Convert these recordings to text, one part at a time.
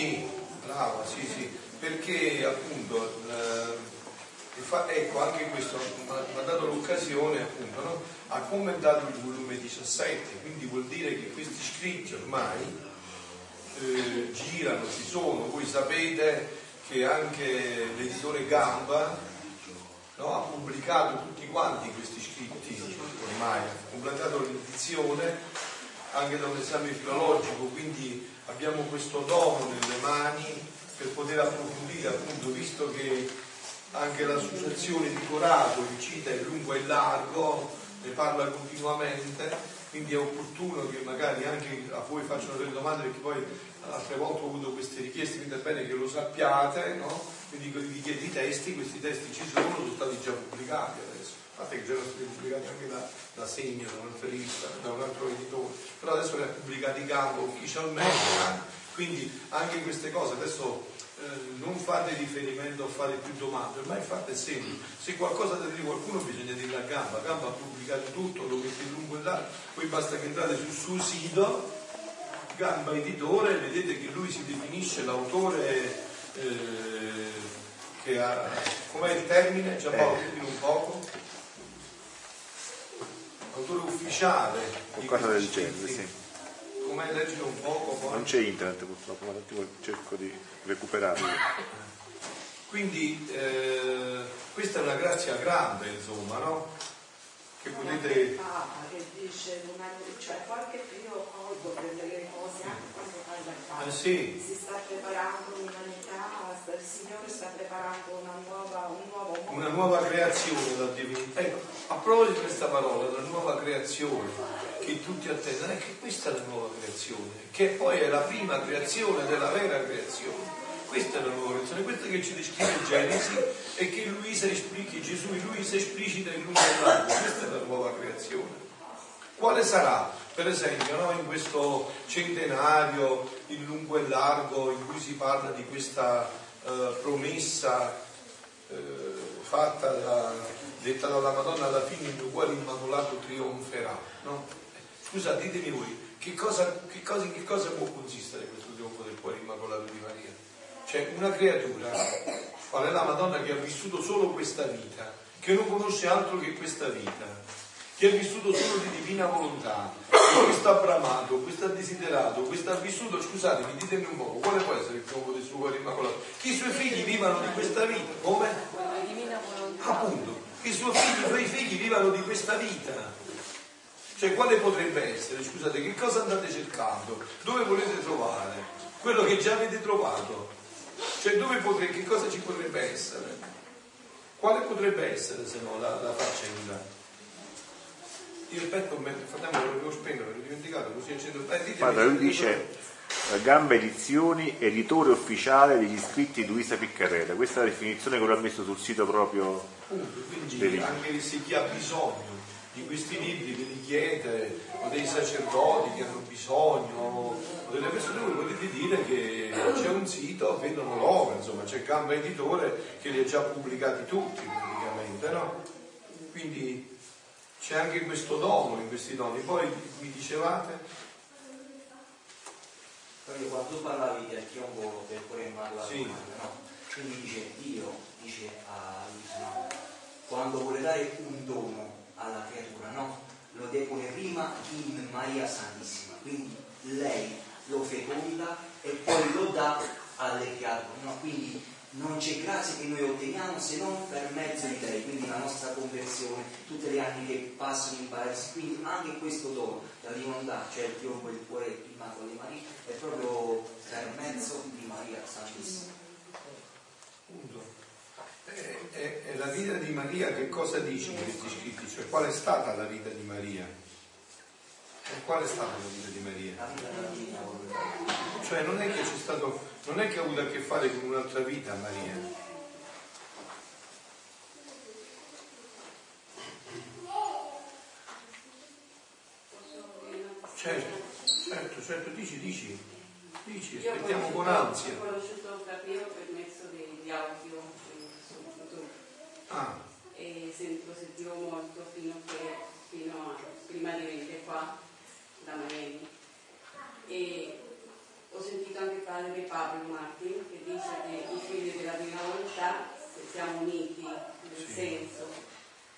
Sì, brava, sì, sì, perché appunto ecco anche questo mi ha dato l'occasione appunto, no? ha commentato il volume 17, quindi vuol dire che questi scritti ormai eh, girano, ci sono, voi sapete che anche l'editore Gamba no? ha pubblicato tutti quanti questi scritti ormai, ha completato l'edizione anche da un esame filologico, quindi abbiamo questo dono nelle mani per poter approfondire appunto, visto che anche l'associazione di Corato vi cita in lungo e in largo, ne parla continuamente, quindi è opportuno che magari anche a voi facciano delle domande perché poi altre volte ho avuto queste richieste, quindi è bene che lo sappiate, no? quindi richiede i testi, questi testi ci sono, sono stati già pubblicati adesso, che già erano stati pubblicati anche da, da Segno, da un'altra rivista, da un altro editore, però adesso li ha pubblicati Campo ufficialmente, quindi anche queste cose adesso eh, non fate riferimento a fare più domande, ormai fate sempre, se qualcosa da dire qualcuno bisogna dirlo a Gamba, Gamba ha pubblicato tutto, lo mette lungo e là, poi basta che entrate sul suo sito, Gamba editore, vedete che lui si definisce l'autore eh, che ha, com'è il termine? Già Paolo, eh. un poco? Autore ufficiale. Qualcosa del genere, sì. Com'è leggilo un poco? Poi? Non c'è internet purtroppo, ma cerco di recuperarlo. Quindi eh, questa è una grazia grande, insomma, no? Che potete... Papa che dice, cioè qualche io colgo per le cose anche il Papa. Ah, sì. Si sta preparando un'umanità il Signore sta preparando una nuova, un nuovo mondo. Una nuova creazione da divinità. Ecco, a proposito di questa parola, la nuova creazione che tutti attendono, è che questa è la nuova creazione, che poi è la prima creazione della vera creazione. Questa è la nuova creazione, questa che ci descrive Genesi e che Luisa esplica, Gesù in Luisa esplicita in largo, questa è la nuova creazione. Quale sarà, per esempio, no, in questo centenario in lungo e largo in cui si parla di questa eh, promessa eh, fatta da, detta dalla Madonna alla fine il mio cuore immacolato trionferà. No? Scusa, ditemi voi, che cosa, che cosa, in che cosa può consistere questo trionfo del cuore immacolato di Maria? Cioè una creatura, qual è la Madonna che ha vissuto solo questa vita, che non conosce altro che questa vita, che ha vissuto solo di divina volontà, questo ha bramato, questo ha desiderato, questo ha vissuto, scusatemi, ditemi un po', quale può essere il scopo del suo cuore immacolato? Che i suoi figli vivano di questa vita, come? Appunto, che i suoi figli, i suoi figli vivano di questa vita. Cioè, quale potrebbe essere? Scusate, che cosa andate cercando? Dove volete trovare? Quello che già avete trovato. Cioè, dove potrebbe, che cosa ci potrebbe essere? Quale potrebbe essere se no la, la faccenda? Io aspetto momento, fratello, lo devo spegnere, l'ho dimenticato, così accendo. Eh, Guarda, lui dice Gamba Edizioni, editore ufficiale degli scritti di Luisa Piccarreta. Questa è la definizione che ha messo sul sito proprio. Punto, quindi anche se chi ha bisogno di questi libri che li chiede, o dei sacerdoti che hanno bisogno, o delle persone, voi potete dire che c'è un sito, vedono l'opera, insomma, c'è Gamba Editore che li ha già pubblicati tutti praticamente, no? Quindi c'è anche questo dono in questi doni. Poi mi dicevate? Perché quando tu parlavi del cuore in mano sì. no? quindi dice Dio dice a Luisa quando vuole dare un dono alla creatura no? lo depone prima in Maria Santissima quindi lei lo feconda e poi lo dà alle creature no? quindi non c'è grazia che noi otteniamo se non per mezzo di lei, quindi la nostra conversione, tutti gli anni che passano in paresi, quindi anche questo dono, la divinità, cioè il piombo il cuore immacolo di Maria, è proprio per mezzo di Maria Santissima. E, e, e, la vita di Maria che cosa dice in questi scritti? Cioè qual è stata la vita di Maria? E qual è stata la vita di Maria? Cioè non è che c'è stato, non è che ha avuto a che fare con un'altra vita Maria. Certo, certo, certo, dici, dici, dici, aspettiamo con ansia. Ho conosciuto Caprio per mezzo di audio su YouTube Ah, e sent- lo sentivo molto fino, che, fino a prima di venire qua da Miami. E ho sentito anche padre Pablo Martin che dice che i figli della divina volontà, se siamo uniti nel Sì. senso,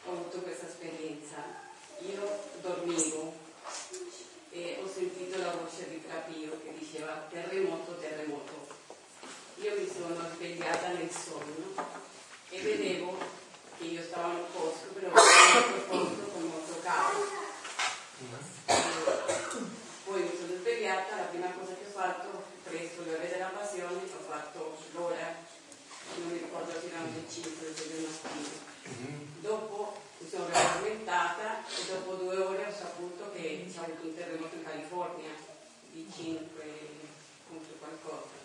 ho avuto questa esperienza. Io dormivo e ho sentito la voce di Capio che diceva terremoto, terremoto. Io mi sono svegliata nel sonno e vedevo che io stavo un posto, però in un altro posto con molto caldo. E Poi mi sono svegliata, la prima cosa che ho fatto, presto le ore della passione, ho fatto l'ora, non mi ricordo se erano le 5 del mattino. Dopo mi sono raddormentata e dopo due ore ho saputo che c'è avuto un terremoto in California di 5 punto qualcosa.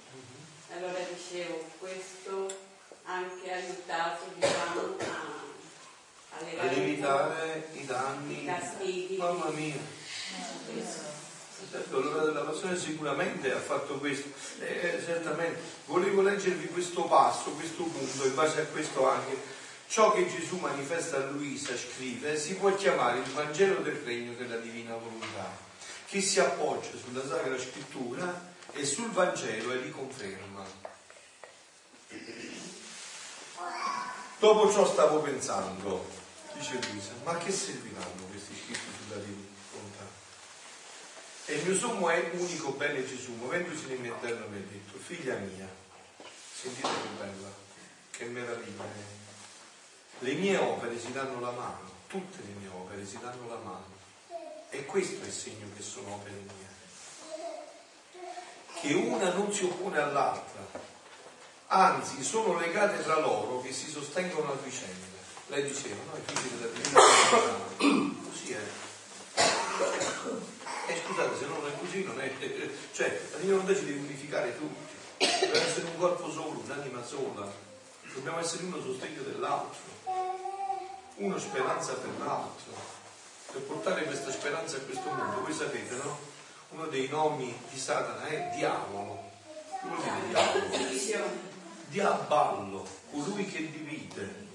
Allora dicevo, questo anche ha aiutato diciamo, a, a a limitare i danni. i castighi. Mamma mia. Certo, l'ora della passione sicuramente ha fatto questo, Eh, certamente. Volevo leggervi questo passo, questo punto, in base a questo anche. Ciò che Gesù manifesta a Luisa, scrive, si può chiamare il Vangelo del Regno della Divina Volontà, che si appoggia sulla Sacra Scrittura e sul Vangelo e li conferma. Dopo ciò stavo pensando, dice Luisa, ma che serviranno questi scritti sulla Divina? E il mio sommo è unico bene Gesù, muovendosi nel mio interno, mi ha detto, figlia mia, sentite che bella, che meraviglia. è. Le mie opere si danno la mano, tutte le mie opere si danno la mano. E questo è il segno che sono opere mie. Che una non si oppone all'altra, anzi sono legate tra loro che si sostengono a vicenda. Lei diceva, no, figli della divina volontà. così è. Scusate, se non è così, non è. Cioè, la divina ci deve unificare tutti. Deve essere un corpo solo, un'anima sola. Dobbiamo essere uno sostegno dell'altro, uno speranza per l'altro, per portare questa speranza a questo mondo. Voi sapete, no? Uno dei nomi di Satana è diavolo. Che vuol dire diavolo? Diaballo, colui che divide.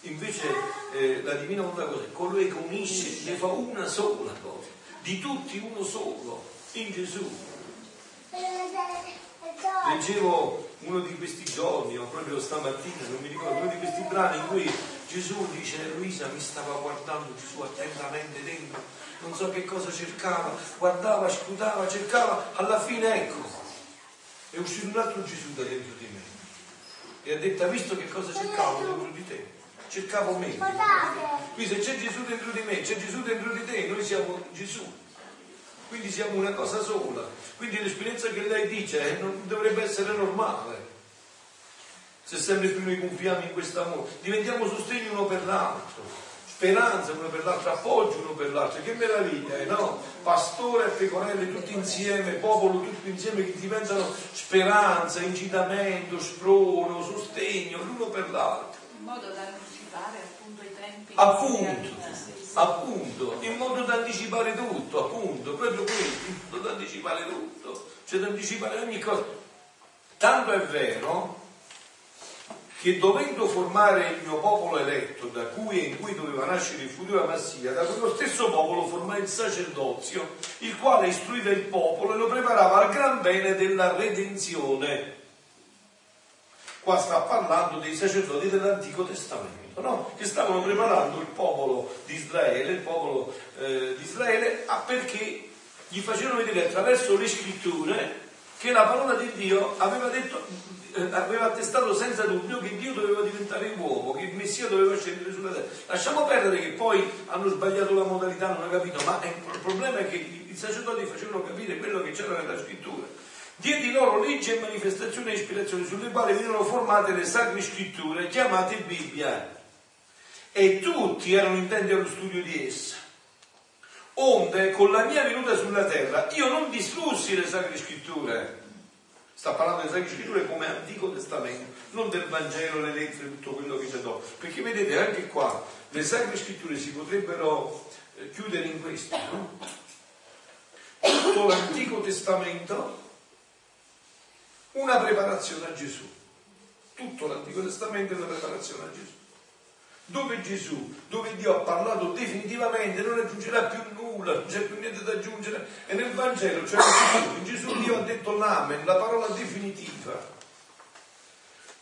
Invece eh, la divina volontà cos'è? Colui che unisce, ne fa una sola cosa, di tutti uno solo, in Gesù. Leggevo uno di questi giorni, o proprio stamattina, non mi ricordo, uno di questi brani in cui Gesù dice, Luisa mi stava guardando Gesù attentamente dentro, non so che cosa cercava, guardava, scrutava, cercava, alla fine ecco, è uscito un altro Gesù da dentro di me e ha detto, ha visto che cosa cercavo dentro di te? Cercavo me. Qui se c'è Gesù dentro di me, c'è Gesù dentro di te, noi siamo Gesù. Quindi siamo una cosa sola. Quindi l'esperienza che lei dice eh, non dovrebbe essere normale. Se sempre più noi confiamo in questo amore, diventiamo sostegno uno per l'altro, speranza uno per l'altro, appoggio uno per l'altro. Che meraviglia, eh, no? Pastore e pecorelle tutti insieme, popolo tutti insieme che diventano speranza, incitamento, sprono, sostegno l'uno per l'altro. in modo da anticipare appunto i tempi Appunto, appunto, in modo da anticipare tutto, appunto, proprio questo, in modo da anticipare tutto, cioè da anticipare ogni cosa. Tanto è vero che dovendo formare il mio popolo eletto, da cui e in cui doveva nascere il futuro Massia, da quello stesso popolo formai il sacerdozio, il quale istruiva il popolo e lo preparava al gran bene della redenzione. Qua sta parlando dei sacerdoti dell'Antico Testamento, no? che stavano preparando il popolo di Israele, il popolo eh, di Israele, a- perché gli facevano vedere attraverso le scritture che la parola di Dio aveva detto, eh, aveva attestato senza dubbio che Dio doveva diventare uomo, che il Messia doveva scendere sulla terra. Lasciamo perdere che poi hanno sbagliato la modalità, non hanno capito, ma il problema è che i sacerdoti facevano capire quello che c'era nella scrittura. Diedi loro legge e manifestazione e ispirazione sulle quali venivano formate le sacre scritture chiamate Bibbia e tutti erano intenti allo studio di essa. Onde con la mia venuta sulla terra io non distrussi le sacre scritture. Sta parlando delle sacre scritture come Antico Testamento, non del Vangelo, le lettere, tutto quello che c'è dopo. Perché vedete anche qua le sacre scritture si potrebbero eh, chiudere in questo, no? Tutto l'Antico Testamento, una preparazione a Gesù. Tutto l'Antico Testamento è una preparazione a Gesù dove Gesù, dove Dio ha parlato definitivamente, non aggiungerà più nulla, non c'è più niente da aggiungere. E nel Vangelo, cioè in Gesù, in Gesù Dio ha detto l'amen, la parola definitiva.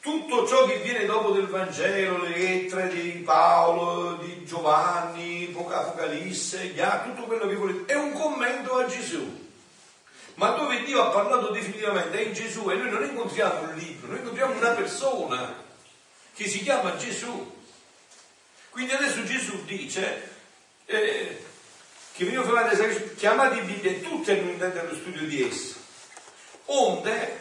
Tutto ciò che viene dopo del Vangelo, le lettere di Paolo, di Giovanni, Apocalisse, tutto quello che volete, è un commento a Gesù. Ma dove Dio ha parlato definitivamente è in Gesù e noi non incontriamo un libro, noi incontriamo una persona che si chiama Gesù. Quindi adesso Gesù dice eh, che venivo chiamate, chiamate Bibbie tutte all'unità dello studio di essa. Onde,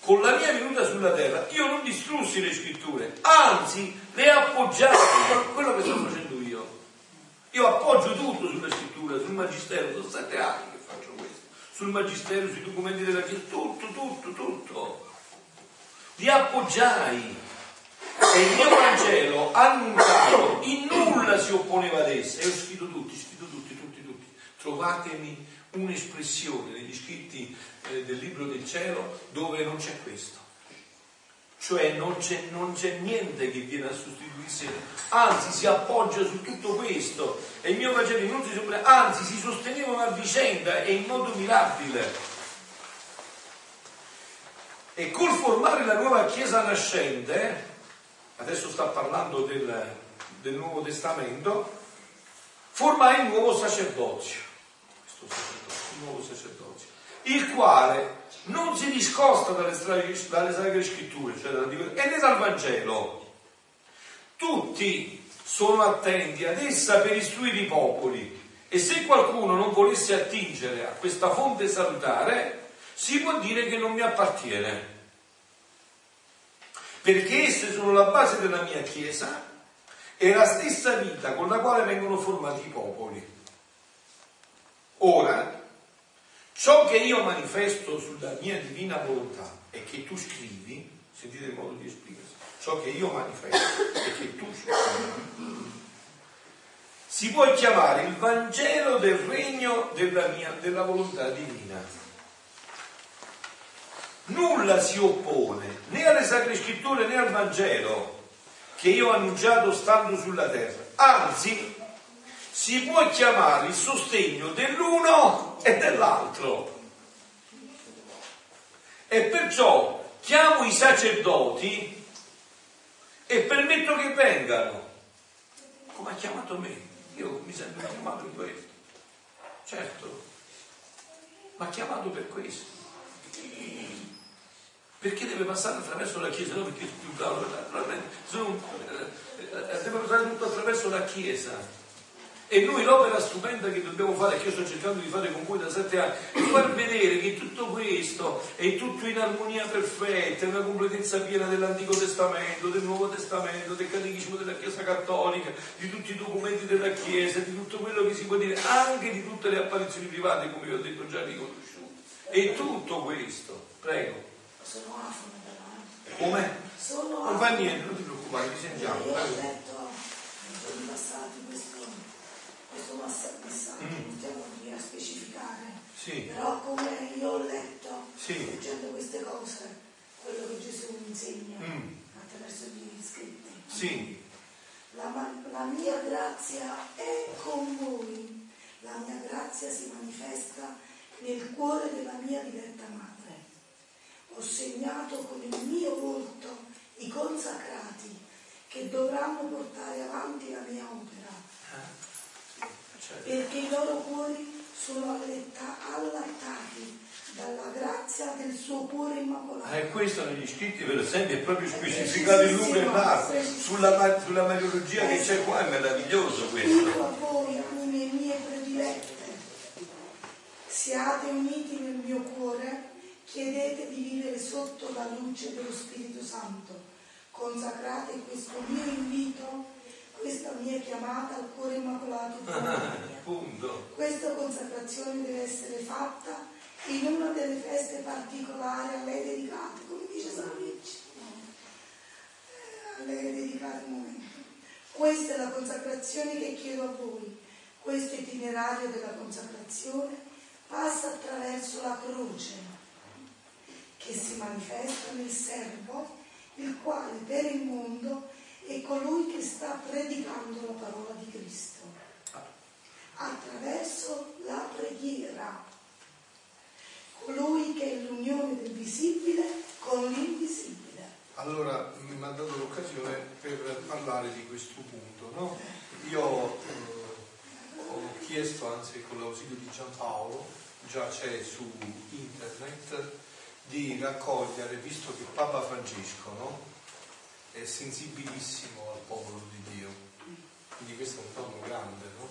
con la mia venuta sulla terra, io non distrussi le scritture, anzi le appoggiai, quello che sto facendo io. Io appoggio tutto sulle scritture, sul magistero, sono sette anni che faccio questo, sul magistero, sui documenti della Chiesa, tutto, tutto, tutto. Li appoggiai e il mio Vangelo annunciato in nulla si opponeva ad essa. E ho scritto tutti, scritto tutti, tutti, tutti. Trovatemi un'espressione negli scritti eh, del libro del cielo dove non c'è questo. Cioè non c'è, non c'è niente che viene a sostituirsi, anzi si appoggia su tutto questo. E il mio Vangelo non si sopra, anzi si sostenevano a vicenda e in modo mirabile. E col formare la nuova Chiesa nascente, adesso sta parlando del, del Nuovo Testamento, formai il nuovo sacerdozio, il nuovo sacerdozio, il quale non si discosta dalle, dalle sacre scritture, cioè dalla, e né dal Vangelo. Tutti sono attenti ad essa per istruire i popoli. E se qualcuno non volesse attingere a questa fonte salutare, si può dire che non mi appartiene perché esse sono la base della mia Chiesa e la stessa vita con la quale vengono formati i popoli. Ora, ciò che io manifesto sulla mia divina volontà e che tu scrivi, sentite il modo di esprimersi, ciò che io manifesto e che tu scrivi, si può chiamare il Vangelo del regno della, mia, della volontà divina nulla si oppone né alle sacre scritture né al Vangelo che io ho annunciato stando sulla terra. Anzi, si può chiamare il sostegno dell'uno e dell'altro. E perciò chiamo i sacerdoti e permetto che vengano, come ha chiamato me. Io mi sento chiamato in questo. Certo, ma chiamato per questo perché deve passare attraverso la Chiesa, non perché più bravo, deve passare tutto attraverso la Chiesa. E noi l'opera stupenda che dobbiamo fare, che io sto cercando di fare con voi da sette anni, è far vedere che tutto questo è tutto in armonia perfetta, è una completezza piena dell'Antico Testamento, del Nuovo Testamento, del Catechismo della Chiesa Cattolica, di tutti i documenti della Chiesa, di tutto quello che si può dire, anche di tutte le apparizioni private, come vi ho detto già riconosciute. E tutto questo, prego. Sono afone però. Come? Sono Non fa niente, non ti preoccupare, ti sentiamo. Io ho letto nei giorni passati questo, questo messaggio, mm. non stiamo qui a specificare. Sì. Però come io ho letto, sì. leggendo queste cose, quello che Gesù mi insegna mm. attraverso gli scritti. Sì. La, la mia grazia è con voi, la mia grazia si manifesta nel cuore della mia diretta madre ho segnato con il mio volto i consacrati che dovranno portare avanti la mia opera, perché i loro cuori sono allattati dalla grazia del suo cuore immacolato. E eh, questo negli scritti per esempio è proprio specificato in lungo e largo sulla, sulla mariologia che c'è qua, è meraviglioso questo. Dico a voi, anime mie predilette, siate uniti nel mio cuore Chiedete di vivere sotto la luce dello Spirito Santo. Consacrate questo mio invito, questa mia chiamata al cuore immacolato di Ah, Maria. Questa consacrazione deve essere fatta in una delle feste particolari a lei dedicate, come dice San Luigi. Eh, A lei è dedicato il momento. Questa è la consacrazione che chiedo a voi. Questo itinerario della consacrazione passa attraverso la croce che si manifesta nel servo, il quale per il mondo è colui che sta predicando la parola di Cristo attraverso la preghiera, colui che è l'unione del visibile con l'invisibile. Allora mi ha dato l'occasione per parlare di questo punto. No? Io eh, ho chiesto, anzi con l'ausilio di Giampaolo, già c'è su internet, di raccogliere, visto che Papa Francesco no? è sensibilissimo al popolo di Dio, quindi questo è un tono grande, no?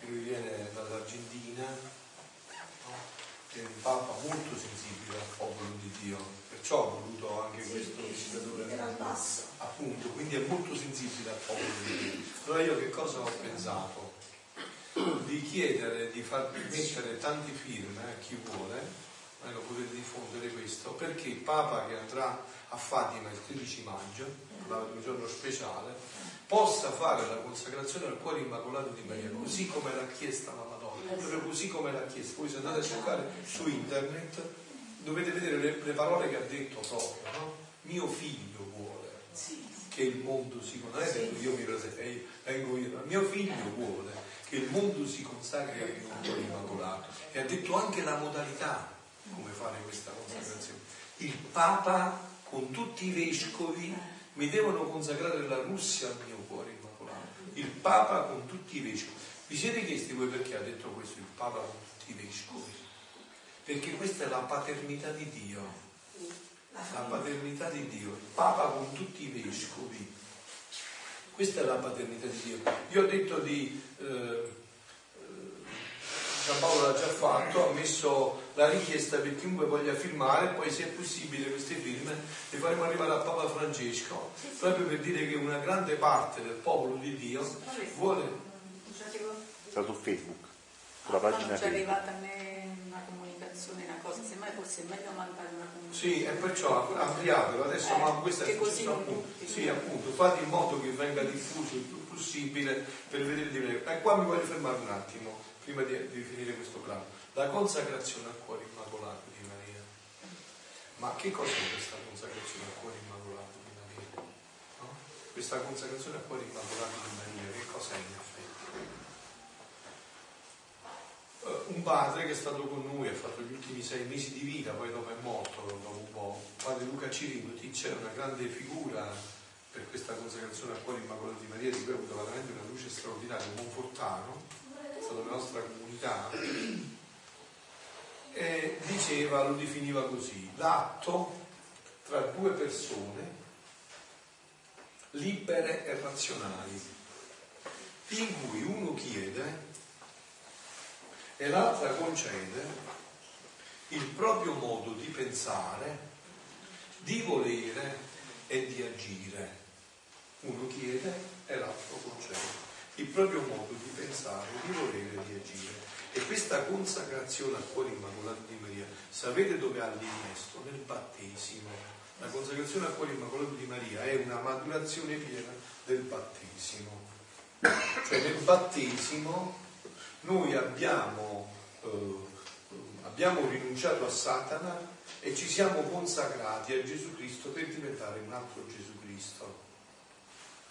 lui viene dall'Argentina, no? è un Papa molto sensibile al popolo di Dio, perciò ho voluto anche questo visitatore appunto, quindi è molto sensibile al popolo di Dio. Allora io che cosa ho pensato? Di chiedere di far mettere tante firme a chi vuole, lo potete diffondere questo, perché il Papa che andrà a Fatima il 13 maggio, un giorno speciale, possa fare la consacrazione al cuore immacolato di Maria, così come l'ha chiesta la Madonna, proprio così come l'ha chiesta. Voi se andate a cercare su internet dovete vedere le, le parole che ha detto proprio, no? Mio figlio vuole che il mondo si non è che io mi presento, eh, vengo io, ma mio figlio vuole che il mondo si consacri al cuore immacolato. E ha detto anche la modalità come fare questa consacrazione. Il Papa con tutti i vescovi mi devono consacrare la Russia al mio cuore immacolato. Il Papa con tutti i vescovi. Vi siete chiesti voi perché ha detto questo il Papa con tutti i vescovi? Perché questa è la paternità di Dio la paternità di Dio, il Papa con tutti i vescovi. Questa è la paternità di Dio. Io ho detto di eh, Giampaolo l'ha già fatto, ha messo la richiesta per chiunque voglia firmare, poi se è possibile queste firme le faremo arrivare a Papa Francesco, proprio per dire che una grande parte del popolo di Dio vuole Sta su Facebook, sulla Ma pagina non ci è arrivata a me una comunicazione, una cosa, semmai forse è meglio mandare una comunicazione. Sì, e perciò ampliatelo adesso, Eh, ma questa è così appunto, sì, appunto, fate in modo che venga diffuso il più possibile per vedere di vedere. E qua mi voglio fermare un attimo, prima di, di finire questo brano. La consacrazione al cuore immacolato di Maria. Ma che cos'è questa consacrazione al cuore immacolato di Maria? No? Questa consacrazione al cuore immacolato di Maria, che cos'è in effetti? Eh, un padre che è stato con noi, ha fatto gli ultimi sei mesi di vita, poi dopo è morto dopo un po'. Padre Luca Cirinuti c'è una grande figura per questa consacrazione al cuore immacolato di Maria, di cui ha avuto veramente una luce straordinaria, un Monfortano, stato nella nostra comunità, e diceva, lo definiva così, l'atto tra due persone libere e razionali, in cui uno chiede e l'altra concede il proprio modo di pensare, di volere e di agire. Uno chiede e l'altro concede il proprio modo di pensare, di volere e di agire. E questa consacrazione al cuore immacolato di Maria, sapete dove ha l'innesto? Nel battesimo. La consacrazione al cuore immacolato di Maria è una maturazione piena del battesimo. Cioè nel battesimo noi abbiamo, eh, abbiamo rinunciato a Satana e ci siamo consacrati a Gesù Cristo per diventare un altro Gesù Cristo.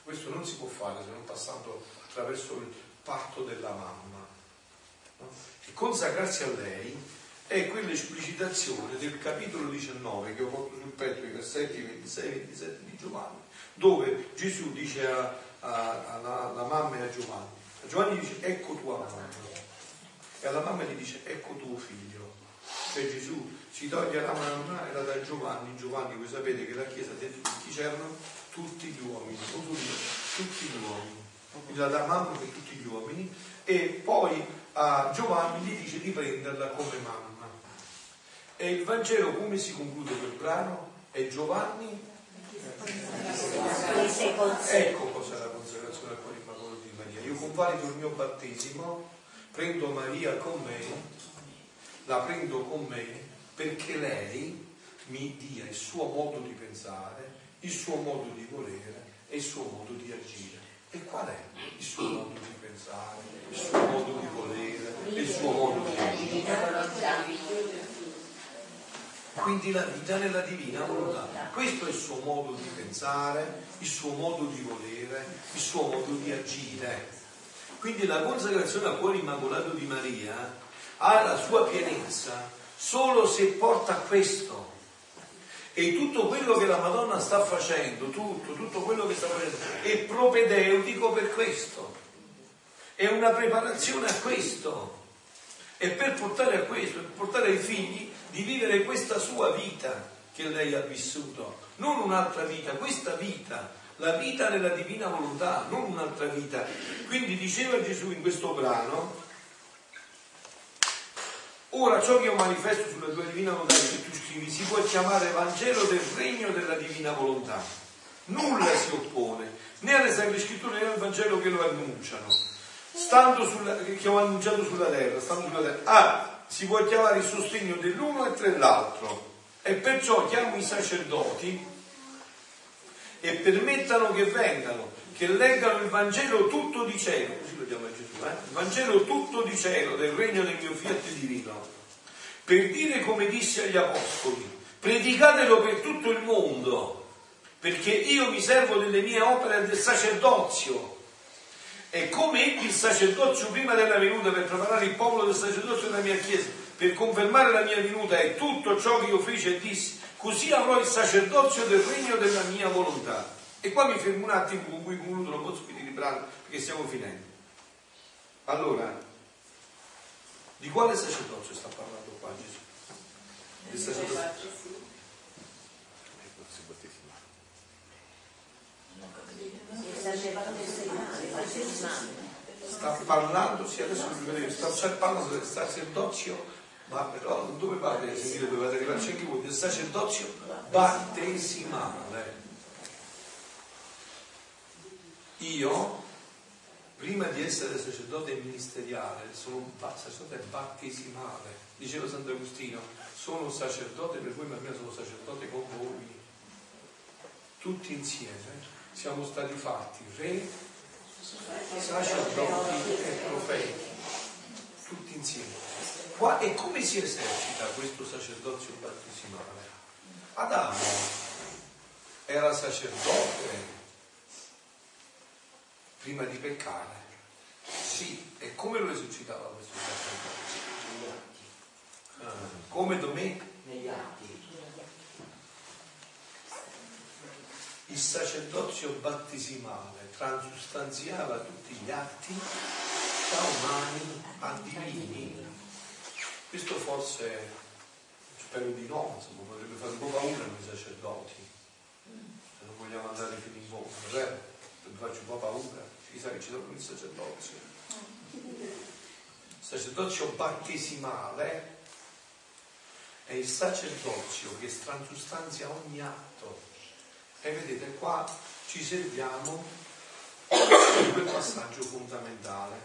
Questo non si può fare se non passando attraverso il patto della mamma. E consacrarsi a lei è quell'esplicitazione del capitolo 19 che ho fatto sul petto, i versetti 26 e 27 di Giovanni, dove Gesù dice a- a- alla, alla mamma e a Giovanni, a Giovanni dice ecco tua mamma e alla mamma gli dice ecco tuo figlio. Cioè Gesù si toglie la mamma e la dà a Giovanni, Giovanni voi sapete che la Chiesa che chi c'erano tutti gli uomini, tutti gli uomini. La mamma per tutti gli uomini e poi a Giovanni gli dice di prenderla come mamma. E il Vangelo come si conclude quel brano? È Giovanni Ecco cos'è la consacrazione al cuore immacolato di convalido il mio battesimo, prendo Maria con me, la prendo con me perché lei mi dia il suo modo di pensare, il suo modo di volere e il suo modo di agire. E qual è il suo modo di pensare, il suo modo di volere il suo modo di agire? Quindi la vita nella divina volontà. Questo è il suo modo di pensare, il suo modo di volere, il suo modo di agire. Quindi la consacrazione al cuore immacolato di Maria ha la sua pienezza solo se porta a questo. E tutto quello che la Madonna sta facendo, tutto, tutto quello che sta facendo, è propedeutico per questo. È una preparazione a questo. E per portare a questo, per portare ai figli di vivere questa sua vita che lei ha vissuto, non un'altra vita, questa vita, la vita nella divina volontà, non un'altra vita. Quindi diceva Gesù in questo brano, ora ciò che io manifesto sulla tua divina volontà che tu scrivi si può chiamare Vangelo del regno della divina volontà. Nulla si oppone né alle sacre scritture né al Vangelo che lo annunciano, stando sulla, che ho annunciato sulla terra, stando sulla terra. Ah, si può chiamare il sostegno dell'uno e dell'altro e perciò chiamo i sacerdoti e permettano che vengano, che leggano il Vangelo tutto di cielo, così lo eh? Il Vangelo tutto di cielo del regno del mio fiat divino, per dire come disse agli apostoli, predicatelo per tutto il mondo, perché io mi servo delle mie opere del sacerdozio e come il sacerdozio prima della venuta per preparare il popolo del sacerdozio della mia chiesa, per confermare la mia venuta e tutto ciò che io feci e dissi, così avrò il sacerdozio del regno della mia volontà. E qua mi fermo un attimo con cui concludo, non posso finire il brano perché stiamo finendo. Allora, di quale sacerdozio sta parlando qua Gesù? Il sacerdozio. sta parlando, sì adesso vi vedete, sta parlando del sacerdozio, ma però dove parla? Sentite, dovete arrivarci anche voi, del sacerdozio battesimale. Io, prima di essere sacerdote ministeriale, sono un sacerdote battesimale. Diceva Sant'Agostino, sono sacerdote per voi, ma prima sono sacerdote con voi. Tutti insieme siamo stati fatti re sacerdoti e profeti, tutti insieme. Qua, e come si esercita questo sacerdozio battesimale? Adamo era sacerdote prima di peccare. Sì, e come lo esercitava questo sacerdozio? Ah, come domenica? Negli atti. Il sacerdozio battesimale transustanziava tutti gli atti da umani a divini. Questo forse, spero di no, insomma, potrebbe fare un po' paura noi sacerdoti, se non vogliamo andare fino in fondo, vero? Mi faccio un po' paura, chissà che ci trovo il sacerdozio. Il sacerdozio battesimale è il sacerdozio che transustanzia ogni atto. E vedete qua ci serviamo in quel passaggio fondamentale.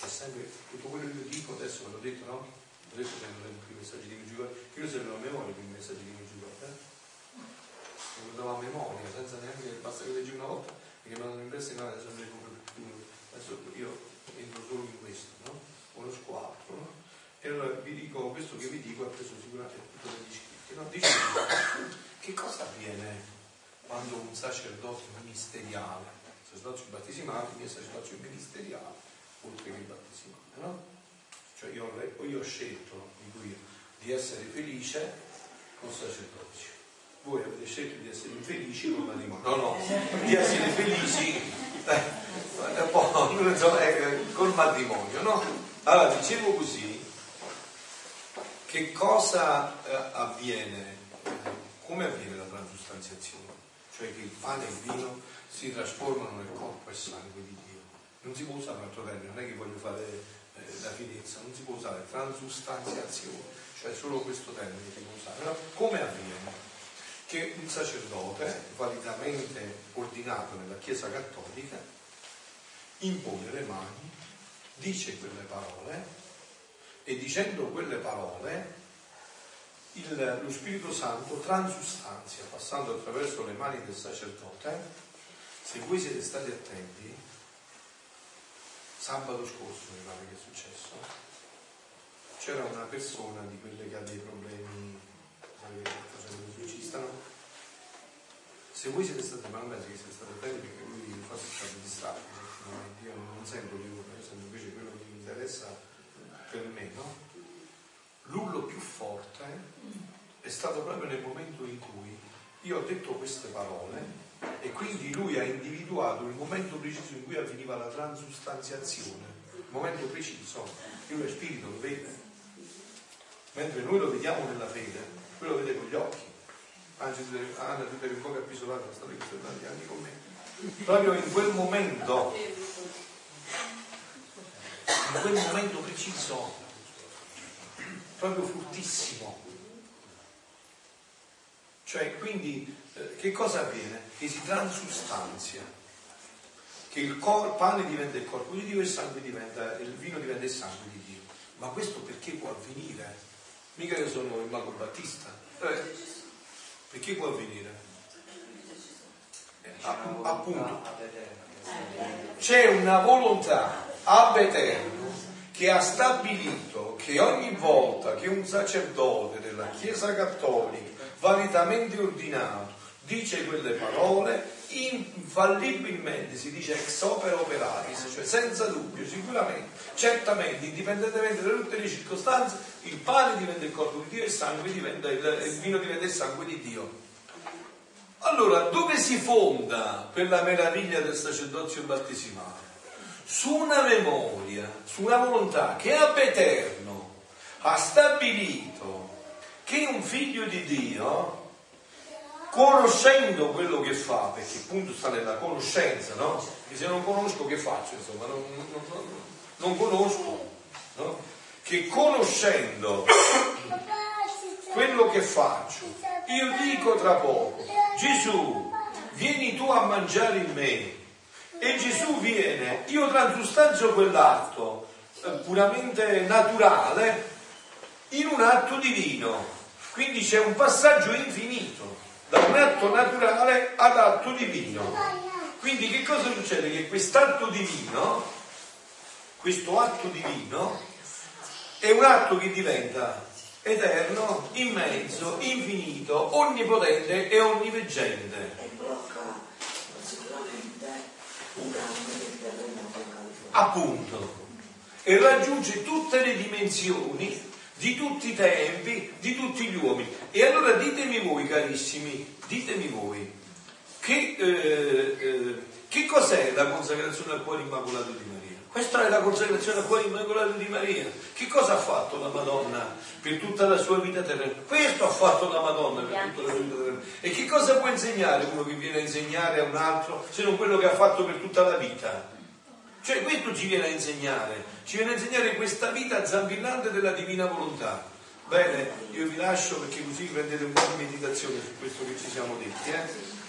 È sempre tutto quello che io dico, adesso ve l'ho detto, no? Ho detto che messaggi di Migiugor, io servo a memoria più messaggi di? Lo davo a memoria, senza neanche, basta che leggi una volta, mi hanno impresso in adesso non leggo più. Adesso io entro solo in questo, no? O lo squadro, no? E allora vi dico, questo che vi dico è preso sicuramente tutto dagli scritti, no? Dice, che cosa avviene quando un sacerdote ministeriale sacerdozio battesimale, il mio sacerdozio ministeriale, oltre che battesimale, no? Cioè io io ho scelto di essere felice con sacerdozio. Voi avete scelto di essere infelici con matrimonio. No, no, di essere felici eh, eh, col matrimonio, no? Allora, dicevo così, che cosa eh, avviene, come avviene la transustanziazione? Cioè che il pane e il vino si trasformano nel corpo e sangue di Dio. Non si può usare un altro termine, non è che voglio fare la finezza, non si può usare transustanziazione, cioè solo questo termine si può usare. No? Come avviene? Che un sacerdote, validamente ordinato nella Chiesa Cattolica, impone le mani, dice quelle parole e dicendo quelle parole il, lo Spirito Santo transustanzia, passando attraverso le mani del sacerdote. Se voi siete stati attenti, sabato scorso mi pare che è successo, c'era una persona di quelle che ha dei problemi, esorcistano. Se voi siete stati, ma non penso che siete stati attenti perché lui forse è stato distratto, io non sento di uno, io sento invece quello che mi interessa per me, no? L'ullo più forte è stato proprio nel momento in cui io ho detto queste parole e quindi lui ha individuato il momento preciso in cui avveniva la transustanziazione, il momento preciso, io lo spirito lo vede, mentre noi lo vediamo nella fede, lui lo vede con gli occhi. Anzi, Anna, tu devi un po' capisolato, state questi tanti anni con me. Proprio in quel momento, in quel momento preciso, proprio fortissimo. Cioè, quindi, eh, che cosa avviene? Che si transustanzia, che il cor- pane diventa il corpo di Dio e il sangue diventa, il vino diventa il sangue di Dio. Ma questo perché può avvenire? Mica io sono il mago battista. Eh, perché può avvenire? Eh, appunto, c'è una volontà ab eterno che ha stabilito che ogni volta che un sacerdote della Chiesa Cattolica, validamente ordinato, dice quelle parole, infallibilmente si dice ex opera operatis, cioè senza dubbio, sicuramente, certamente, indipendentemente da tutte le circostanze, il pane diventa il corpo di Dio e il sangue diventa il, il vino diventa il sangue di Dio. Allora, dove si fonda per la meraviglia del sacerdozio battesimale? su una memoria, su una volontà che ab eterno ha stabilito che un figlio di Dio, conoscendo quello che fa, perché appunto sta nella conoscenza, no? Perché se non conosco che faccio, insomma, non, non, non, non conosco, no? Che conoscendo quello che faccio, io dico tra poco, Gesù, vieni tu a mangiare in me, e Gesù viene, io transustanzio quell'atto eh, puramente naturale in un atto divino. Quindi c'è un passaggio infinito da un atto naturale ad atto divino. Quindi che cosa succede? Che quest'atto divino, questo atto divino, è un atto che diventa eterno, immenso, infinito, onnipotente e onniveggente. Appunto. E raggiunge tutte le dimensioni di tutti i tempi, di tutti gli uomini. E allora ditemi voi, carissimi, ditemi voi, che, eh, eh, che cos'è la consacrazione al cuore immacolato di Maria? Questa è la consacrazione al cuore immacolato di Maria. Che cosa ha fatto la Madonna per tutta la sua vita terrena? Questo ha fatto la Madonna per tutta la sua vita terrena. E che cosa può insegnare uno che viene a insegnare a un altro se non quello che ha fatto per tutta la vita? Cioè questo ci viene a insegnare, ci viene a insegnare questa vita zampillante della divina volontà. Bene, io vi lascio perché così prendete un po' di meditazione su questo che ci siamo detti. Eh?